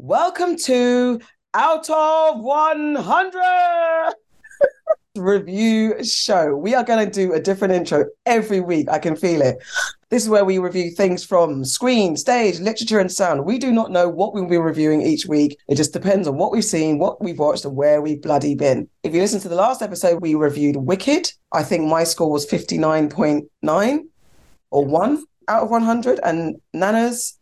Welcome to Out of 100 review show. We are going to do a different intro every week. I can feel it. This is where we review things from screen, stage, literature, and sound. We do not know what we'll be reviewing each week. It just depends on what we've seen, what we've watched, and where we've bloody been. If you listen to the last episode, we reviewed Wicked. I think my score was 59.9 or 1 out of 100, and Nana's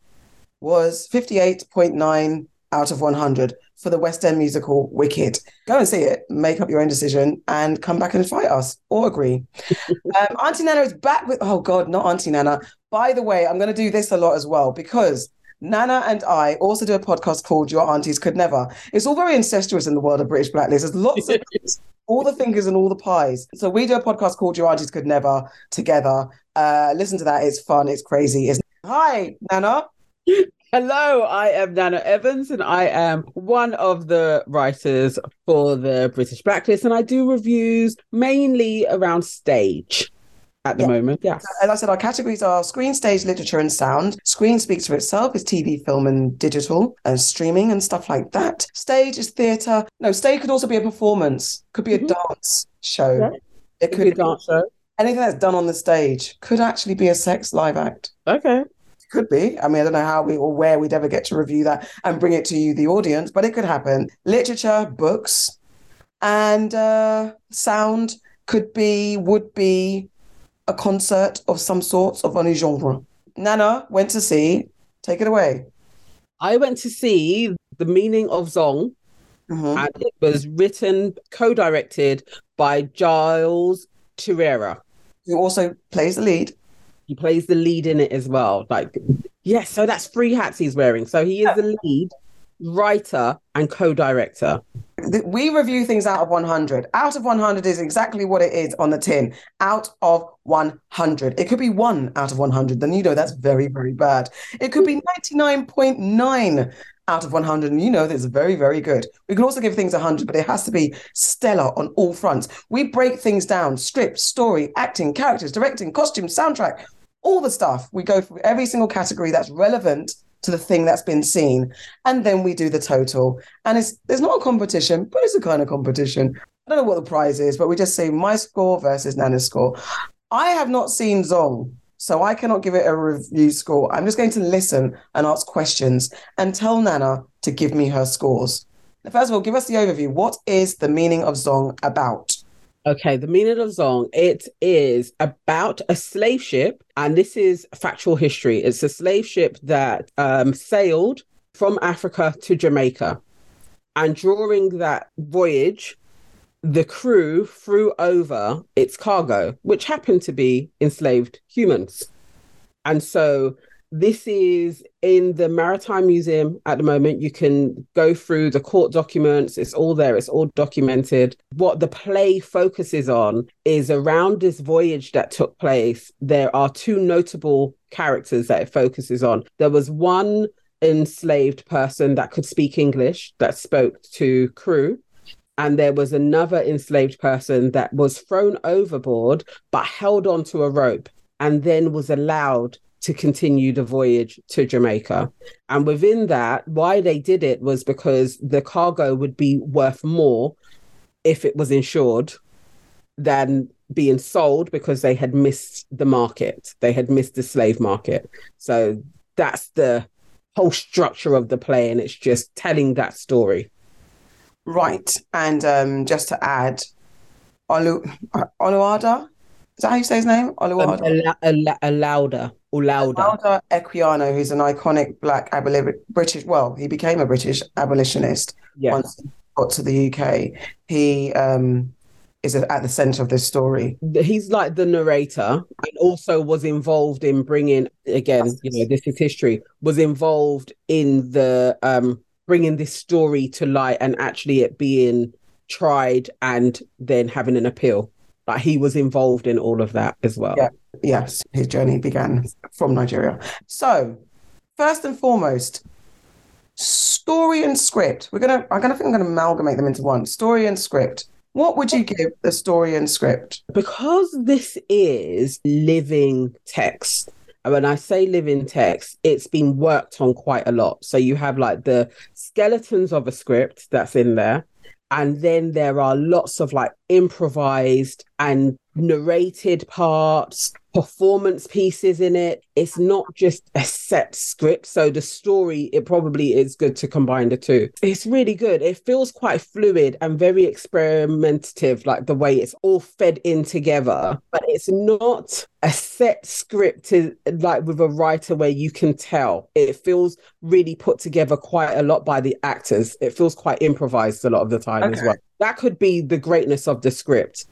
was 58.9 out of 100 for the West End musical Wicked. Go and see it, make up your own decision, and come back and fight us or agree. um, Auntie Nana is back with, oh God, not Auntie Nana. By the way, I'm going to do this a lot as well because Nana and I also do a podcast called Your Aunties Could Never. It's all very incestuous in the world of British Blacklist. There's lots of all the fingers and all the pies. So we do a podcast called Your Aunties Could Never together. Uh, listen to that. It's fun. It's crazy. It's... Hi, Nana. Hello, I am Nana Evans, and I am one of the writers for the British Blacklist, and I do reviews mainly around stage at the yeah. moment. Yeah. As I said, our categories are screen, stage, literature, and sound. Screen speaks for itself, is TV, film, and digital, and streaming and stuff like that. Stage is theatre. No, stage could also be a performance, could be a mm-hmm. dance show. Yeah. It, could be a dance show. Anything that's done on the stage could actually be a sex live act. Okay. Could be. I mean, I don't know how we or where we'd ever get to review that and bring it to you, the audience, but it could happen. Literature, books, and uh, sound could be, would be a concert of some sorts of any genre. Nana went to see. Take it away. I went to see The Meaning of Zong, mm-hmm. and it was written, co directed by Giles Terera. Who also plays the lead. He plays the lead in it as well. Like, yes, so that's three hats he's wearing. So he is the lead, writer, and co-director. We review things out of 100. Out of 100 is exactly what it is on the tin. Out of 100. It could be one out of 100. Then you know that's very, very bad. It could be 99.9 out of 100 and you know that's very very good we can also give things 100 but it has to be stellar on all fronts we break things down script story acting characters directing costume soundtrack all the stuff. We go through every single category that's relevant to the thing that's been seen, and then we do the total. And it's there's not a competition, but it's a kind of competition. I don't know what the prize is, but we just say my score versus Nana's score. I have not seen Zong, so I cannot give it a review score. I'm just going to listen and ask questions and tell Nana to give me her scores. First of all, give us the overview. What is the meaning of Zong about? Okay, the meaning of Zong, it is about a slave ship, and this is factual history. It's a slave ship that um, sailed from Africa to Jamaica. And during that voyage, the crew threw over its cargo, which happened to be enslaved humans. And so this is in the Maritime Museum at the moment. You can go through the court documents, it's all there, it's all documented. What the play focuses on is around this voyage that took place, there are two notable characters that it focuses on. There was one enslaved person that could speak English that spoke to crew. And there was another enslaved person that was thrown overboard but held onto a rope and then was allowed to continue the voyage to Jamaica. And within that, why they did it was because the cargo would be worth more if it was insured than being sold because they had missed the market. They had missed the slave market. So that's the whole structure of the play, and it's just telling that story. Right. And um, just to add, Olu- Oluwada, is that how you say his name? Oluwada? Um, Olaudah. Olaudah Equiano, who's an iconic black abolition British, well, he became a British abolitionist yes. once he got to the UK. He um, is at the center of this story. He's like the narrator and also was involved in bringing, again, you know, this is history, was involved in the um, bringing this story to light and actually it being tried and then having an appeal. Like he was involved in all of that as well. Yeah yes, his journey began from Nigeria. So, first and foremost, story and script. We're gonna. I'm gonna think I'm gonna amalgamate them into one. Story and script. What would you give the story and script? Because this is living text, and when I say living text, it's been worked on quite a lot. So you have like the skeletons of a script that's in there. And then there are lots of like improvised and narrated parts, performance pieces in it. It's not just a set script. So the story, it probably is good to combine the two. It's really good. It feels quite fluid and very experimentative, like the way it's all fed in together. But it's not a set script to like with a writer where you can tell. It feels really put together quite a lot by the actors. It feels quite improvised a lot of the time okay. as well. That could be the greatness of the script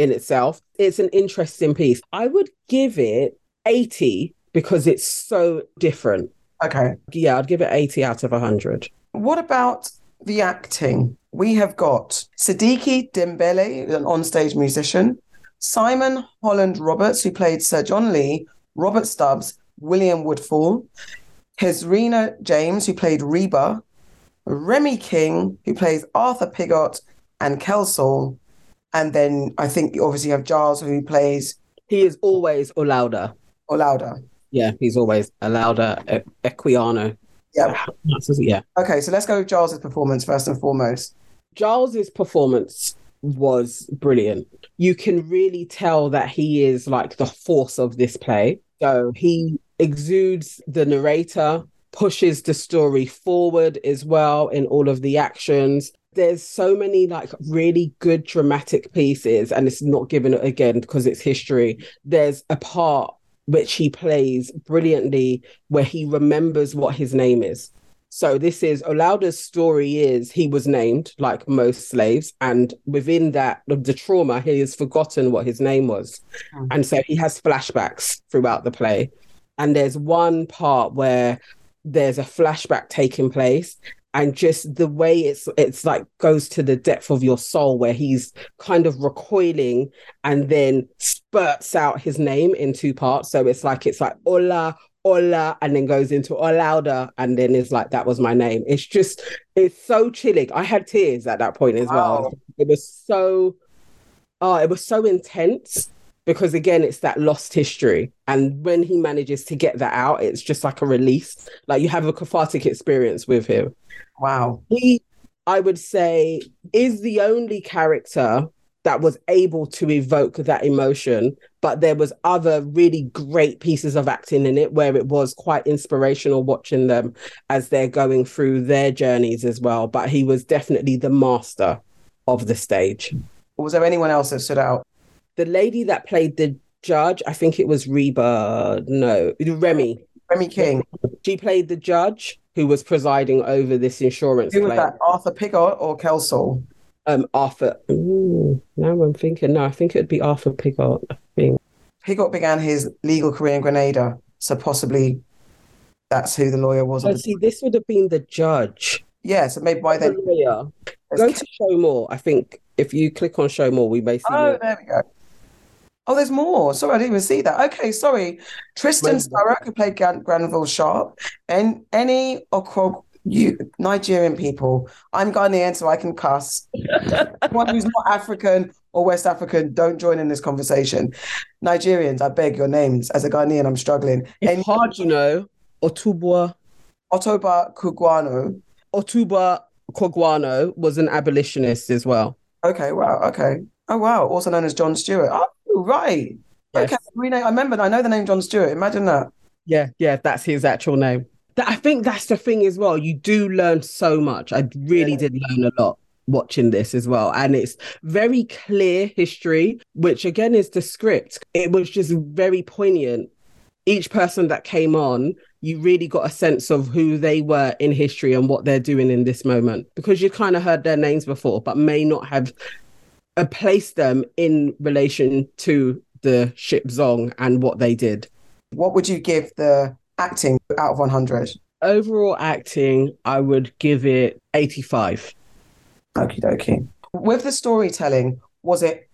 in itself. It's an interesting piece. I would give it 80 because it's so different. Okay. Yeah, I'd give it 80 out of 100. What about the acting? We have got Sidiki Dembele, an onstage musician, Simon Holland Roberts, who played Sir John Lee, Robert Stubbs, William Woodfall, Hezrina James, who played Reba, Remy King, who plays Arthur Pigott, and Kelsall, and then I think you obviously have Giles who plays. He is always Olaudah. Olaudah. Yeah, he's always Olaudah Equiano. Yeah. yeah. Okay, so let's go with Giles's performance first and foremost. Giles's performance was brilliant. You can really tell that he is like the force of this play. So he exudes the narrator, pushes the story forward as well in all of the actions there's so many like really good dramatic pieces and it's not given again because it's history. There's a part which he plays brilliantly where he remembers what his name is. So this is Olaudah's story is he was named like most slaves and within that of the trauma he has forgotten what his name was. Mm. and so he has flashbacks throughout the play. And there's one part where there's a flashback taking place and just the way it's it's like goes to the depth of your soul where he's kind of recoiling and then spurts out his name in two parts. So it's like it's like hola hola and then goes into oh, olaudah and then it's like that was my name. It's just it's so chilling. I had tears at that point as wow. well it was so oh it was so intense because again it's that lost history. And when he manages to get that out it's just like a release. Like you have a cathartic experience with him. Wow. He i would say is the only character that was able to evoke that emotion but there was other really great pieces of acting in it where it was quite inspirational watching them as they're going through their journeys as well. But he was definitely the master of the stage. Was there anyone else that stood out the lady that played the judge, I think it was Reba, no, Remy. Remy King. She played the judge who was presiding over this insurance Who was that, Arthur Pigott or Kelsall? Um, Arthur. Ooh, now I'm thinking, no, I think it would be Arthur Pigott. I think. Pigott began his legal career in Grenada, so possibly that's who the lawyer was. Oh, see, this would have been the judge. Yeah, so maybe by then. The lawyer. Go to show more. I think if you click on show more, we may see. Oh, more. there we go. Oh, there's more. Sorry, I didn't even see that. Okay, sorry. Tristan Sturrock, who played Gran- Granville Sharp, and any Okro, you Nigerian people. I'm Ghanaian, so I can cuss. One who's not African or West African, don't join in this conversation. Nigerians, I beg your names. As a Ghanaian, I'm struggling. It's and hard, you know. Ottobah. Ottobah Cugoano. Ottobah Cugoano was an abolitionist as well. Okay, wow. Okay. Oh, wow. Also known as John Stewart. Oh, right. Yes. Okay. I remember, I know the name John Stewart. Imagine that. Yeah, yeah, that's his actual name. That, I think that's the thing as well. You do learn so much. I really yeah. did learn a lot watching this as well. And it's very clear history, which again is the script. It was just very poignant. Each person that came on, you really got a sense of who they were in history and what they're doing in this moment because you kind of heard their names before, but may not have uh, place them in relation to the ship Zong and what they did. What would you give the acting out of 100? Overall acting, I would give it 85. Okie dokie. With the storytelling, was it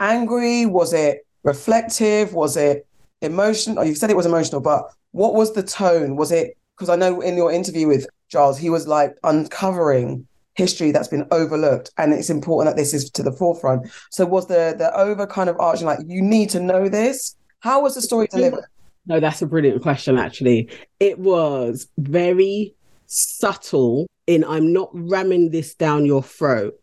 angry? Was it reflective? Was it emotional? Oh, you said it was emotional, but what was the tone? Was it because I know in your interview with Giles, he was like uncovering history that's been overlooked and it's important that this is to the forefront so was the the over kind of arching like you need to know this how was the story delivered No, that's a brilliant question, actually. It was very subtle in I'm not ramming this down your throat,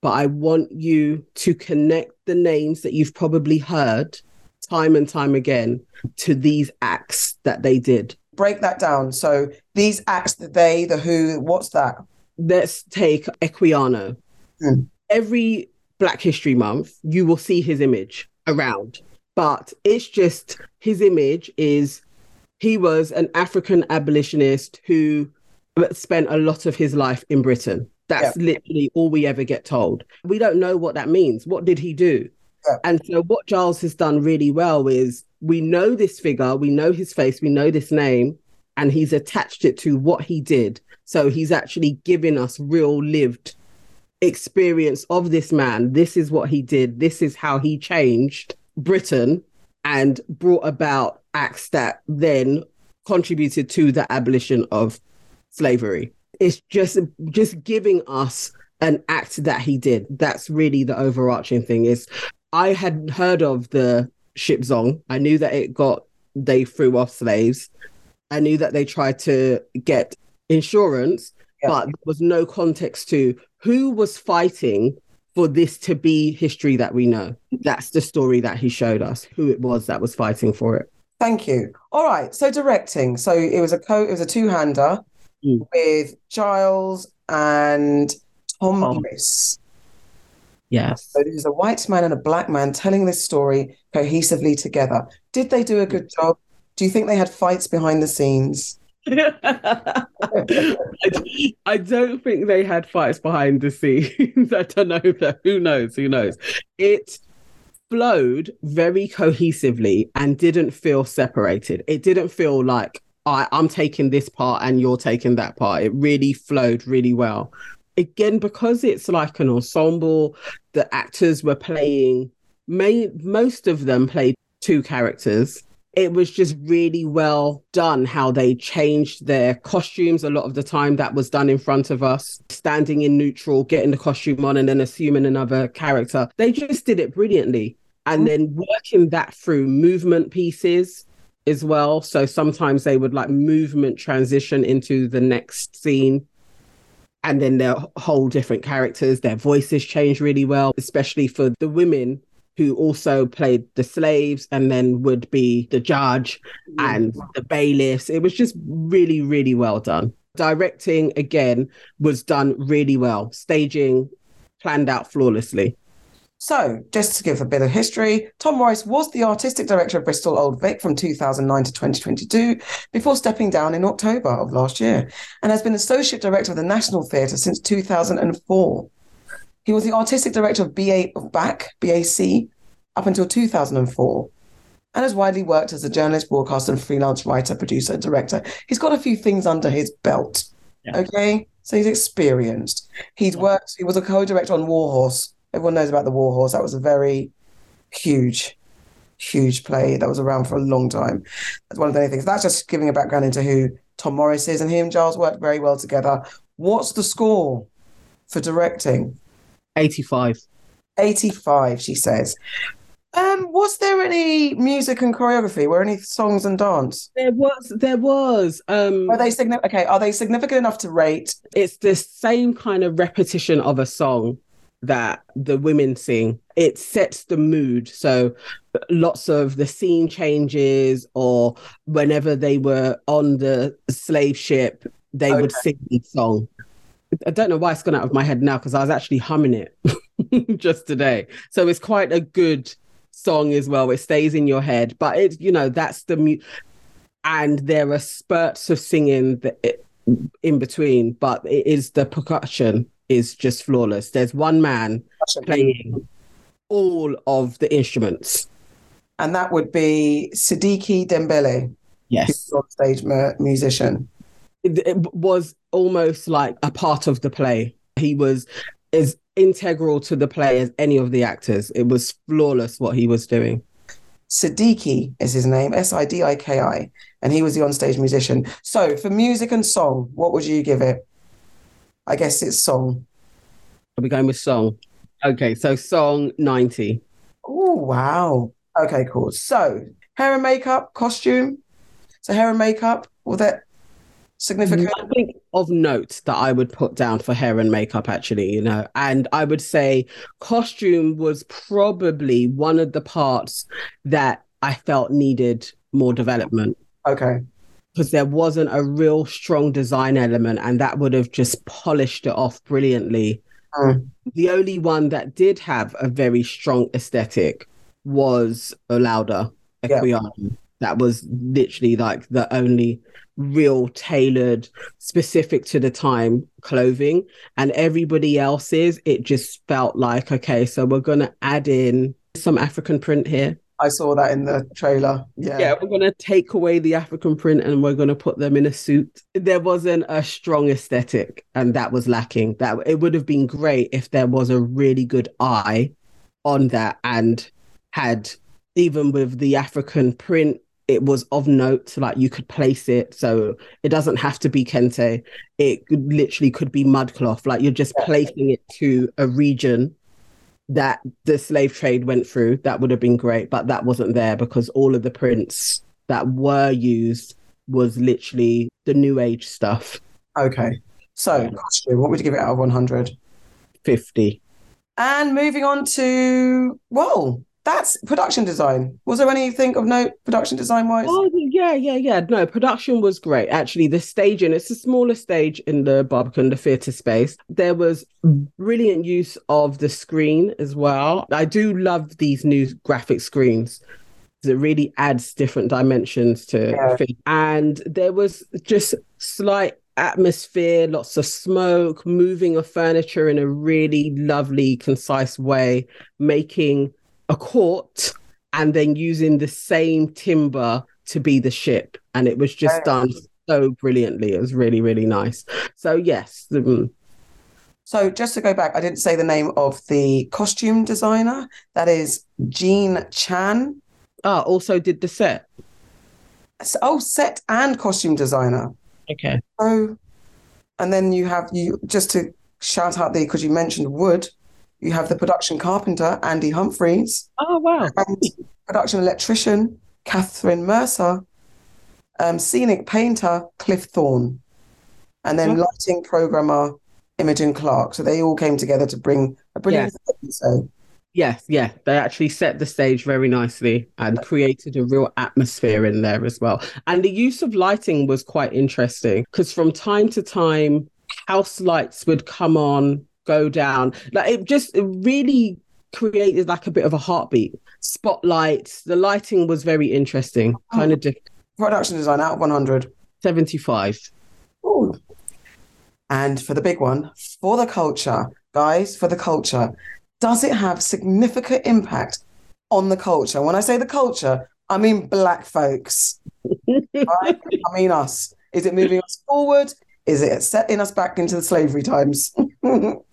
but I want you to connect the names that you've probably heard time and time again to these acts that they did. Break that down. So these acts, the they, the who, what's that? Let's take Equiano. Hmm. Every Black History Month, you will see his image around, but it's just his image is he was an African abolitionist who spent a lot of his life in Britain. That's Yeah. literally all we ever get told. We don't know what that means. What did he do? Yeah. And so, what Giles has done really well is we know this figure, we know his face, we know this name, and he's attached it to what he did. So, he's actually giving us real lived experience of this man. This is what he did, this is how he changed Britain and brought about acts that then contributed to the abolition of slavery. It's just just giving us an act that he did. That's really the overarching thing. Is I had heard of the ship Zong. I knew that it got they threw off slaves. I knew that they tried to get insurance, Yeah. but there was no context to who was fighting for this to be history that we know. That's the story that he showed us, who it was that was fighting for it. Thank you. All right. So directing. So it was a co it was a two-hander Mm. with Giles and Tom. Morris. Yes. So this is a white man and a black man telling this story cohesively together. Did they do a good job? Do you think they had fights behind the scenes? I don't think they had fights behind the scenes. I don't know. Who knows? Who knows? It flowed very cohesively and didn't feel separated. It didn't feel like I, I'm taking this part and you're taking that part. It really flowed really well. Again, because it's like an ensemble, the actors were playing, may, most of them played two characters it was just really well done how they changed their costumes. A lot of the time that was done in front of us standing in neutral getting the costume on and then assuming another character. They just did it brilliantly. And then working that through movement pieces as well. So sometimes they would like movement transition into the next scene. And then they're whole different characters. Their voices change really well especially for the women who also played the slaves and then would be the judge and the bailiffs. It was just really, really well done. Directing again was done really well. Staging planned out flawlessly. So, just to give a bit of history, Tom Morris was the artistic director of Bristol Old Vic from 2009 to 2022 before stepping down in October of last year and has been associate director of the National Theatre since 2004. He was the artistic director of BA of BAC, BAC up until 2004 and has widely worked as a journalist, broadcaster, and freelance writer, producer, and director. He's got a few things under his belt. Yeah. Okay. So he's experienced. He's worked, he was a co director on Warhorse. Everyone knows about the Warhorse. That was a very huge, huge play that was around for a long time. That's one of the only things. That's just giving a background into who Tom Morris is, and he and Giles worked very well together. What's the score for directing? 85. 85, she says. Um, was there any music and choreography? Were any songs and dance? There was, there was. Um, Are they significant? Okay, are they significant enough to rate? it's the same kind of repetition of a song that the women sing. It sets the mood. So lots of the scene changes, or whenever they were on the slave ship, they would sing the song. I don't know why it's gone out of my head now because I was actually humming it just today. So it's quite a good song as well. It stays in your head, but it's you know that's the mu- and there are spurts of singing that in between, but it is the percussion is just flawless. There's one man playing all of the instruments. And that would be Sidiki Dembele, Yes, on stage mu- musician. it, it was almost like a part of the play. He was as integral to the play as any of the actors. It was flawless what he was doing. Sidiki is his name, S I D I K I, and he was the onstage musician. So, for music and song, what would you give it? I guess it's song. Are we going with song? Okay, so song 90. Oh, wow. Okay, cool. So, hair and makeup, costume. So hair and makeup, was that significant? Nothing of note that I would put down for hair and makeup, actually, you know. And I would say costume was probably one of the parts that I felt needed more development. Okay. Because there wasn't a real strong design element, and that would have just polished it off brilliantly. Mm. The only one that did have a very strong aesthetic was Olaudah Yeah. That was literally like the only real tailored, specific to the time clothing. And everybody else's, it just felt like, okay, so we're going to add in some African print here. I saw that in the trailer. Yeah. Yeah, we're going to take away the African print and we're going to put them in a suit. There wasn't a strong aesthetic, and that was lacking. That it would have been great if there was a really good eye on that and had even with the African print, it was of note. Like you could place it, so it doesn't have to be kente. It could, literally could be mudcloth. Like you're just placing it to a region that the slave trade went through, that would have been great, but that wasn't there because all of the prints that were used was literally the new age stuff. Okay. So costume, what would you give it out of 100? 50. And moving on to, well, that's production design. Was there anything of note production design wise? Oh, yeah, yeah, yeah. No, production was great. Actually, the staging, it's a smaller stage in the Barbican, the theatre space. There was brilliant use of the screen as well. I do love these new graphic screens. It really adds different dimensions to Yeah. things. And there was just slight atmosphere, lots of smoke, moving of furniture in a really lovely, concise way, making a court and then using the same timber to be the ship. And it was just done so brilliantly. It was really, really nice. So, yes, mm, So just to go back, I didn't say the name of the costume designer. That is Jean Chan. ah, also did the set. S- Oh, set and costume designer. Okay. Oh, and then you have you just to shout out there because you mentioned wood. You have the production carpenter Andy Humphreys Oh, wow. and production electrician Catherine Mercer, um, scenic painter Cliff Thorne, and then Yeah. lighting programmer Imogen Clark. So they all came together to bring a brilliant. So Yes, yeah, they actually set the stage very nicely and created a real atmosphere in there as well. And the use of lighting was quite interesting because from time to time, house lights would come on, go down. Like it just it really created like a bit of a heartbeat. Spotlights, the lighting was very interesting, oh. kind of diff- production design out of 100. 75. Ooh. And for the big one, for the culture, guys, for the culture, does it have significant impact on the culture? When I say the culture, I mean black folks. right? I mean us. Is it moving us forward? Is it setting us back into the slavery times?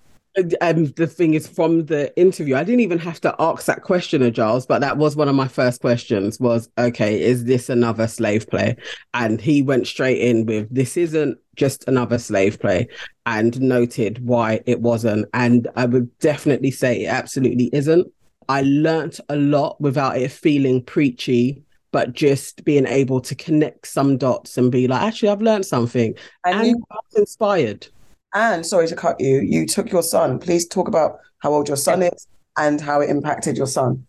Um, the thing is, from the interview, I didn't even have to ask that question of Giles, but that was one of my first questions. Was okay, is this another slave play? And he went straight in with, "This isn't just another slave play," and noted why it wasn't. And I would definitely say it absolutely isn't. I learnt a lot without it feeling preachy, but just being able to connect some dots and be like, actually, I've learned something, and and I was inspired. And sorry to cut you, you took your son. Please talk about how old your son is and how it impacted your son.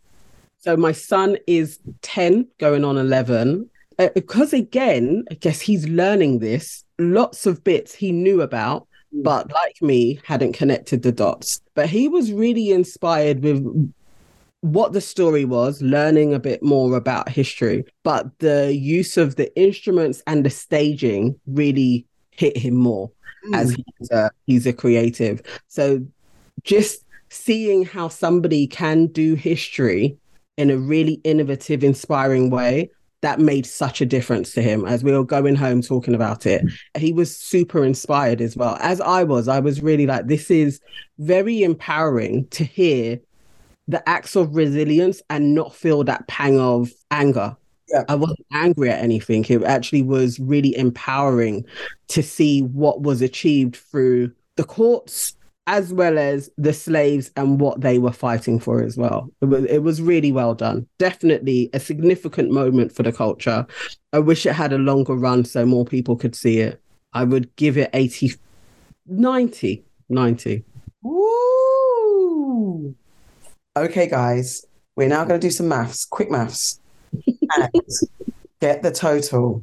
So my son is 10, going on 11. Uh, because again, I guess he's learning this. Lots of bits he knew about, but like me, hadn't connected the dots. But he was really inspired with what the story was, learning a bit more about history. But the use of the instruments and the staging really hit him more as mm. he's a, he's a creative. So just seeing how somebody can do history in a really innovative, inspiring way, that made such a difference to him as we were going home talking about it. He was super inspired as well. As I was, I was really like, this is very empowering to hear the acts of resilience and not feel that pang of anger. Yeah. I wasn't angry at anything. It actually was really empowering to see what was achieved through the courts, as well as the slaves and what they were fighting for as well. It was, it was really well done. Definitely a significant moment for the culture. I wish it had a longer run so more people could see it. I would give it 80, 90, 90. Woo! Okay, guys, we're now going to do some maths, quick maths, and get the total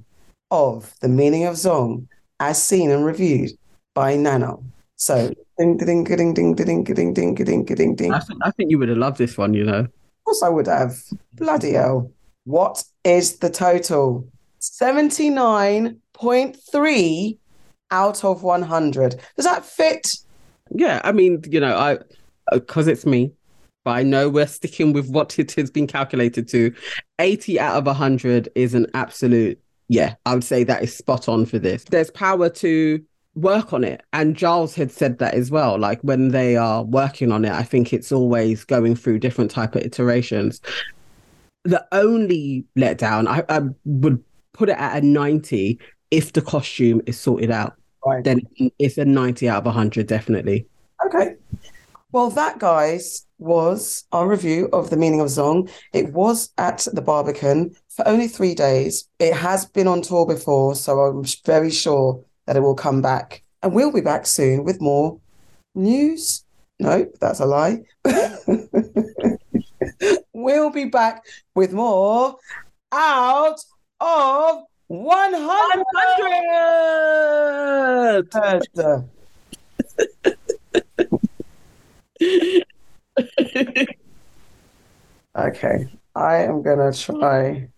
of the meaning of Zong as seen and reviewed by Nano. So, ding, ding, ding, ding, ding, ding, ding, ding, ding, ding. I think, I think you would have loved this one, you know. Of course, I would have. Bloody hell. What is the total? 79.3 out of 100. Does that fit? Yeah, I mean, you know, I because it's me, but I know we're sticking with what it has been calculated to. 80 out of 100 is an absolute, yeah, I would say that is spot on for this. There's power to work on it. And Giles had said that as well. Like when they are working on it, I think it's always going through different type of iterations. The only letdown, I, I would put it at a 90 if the costume is sorted out. Right. Then it's a 90 out of 100, definitely. Okay. Well, that, guys, was our review of The Meaning of Zong. It was at the Barbican for only three days. It has been on tour before, so I'm very sure that it will come back. And we'll be back soon with more news. No, that's a lie. we'll be back with more out of 100. 100! okay, I am going to try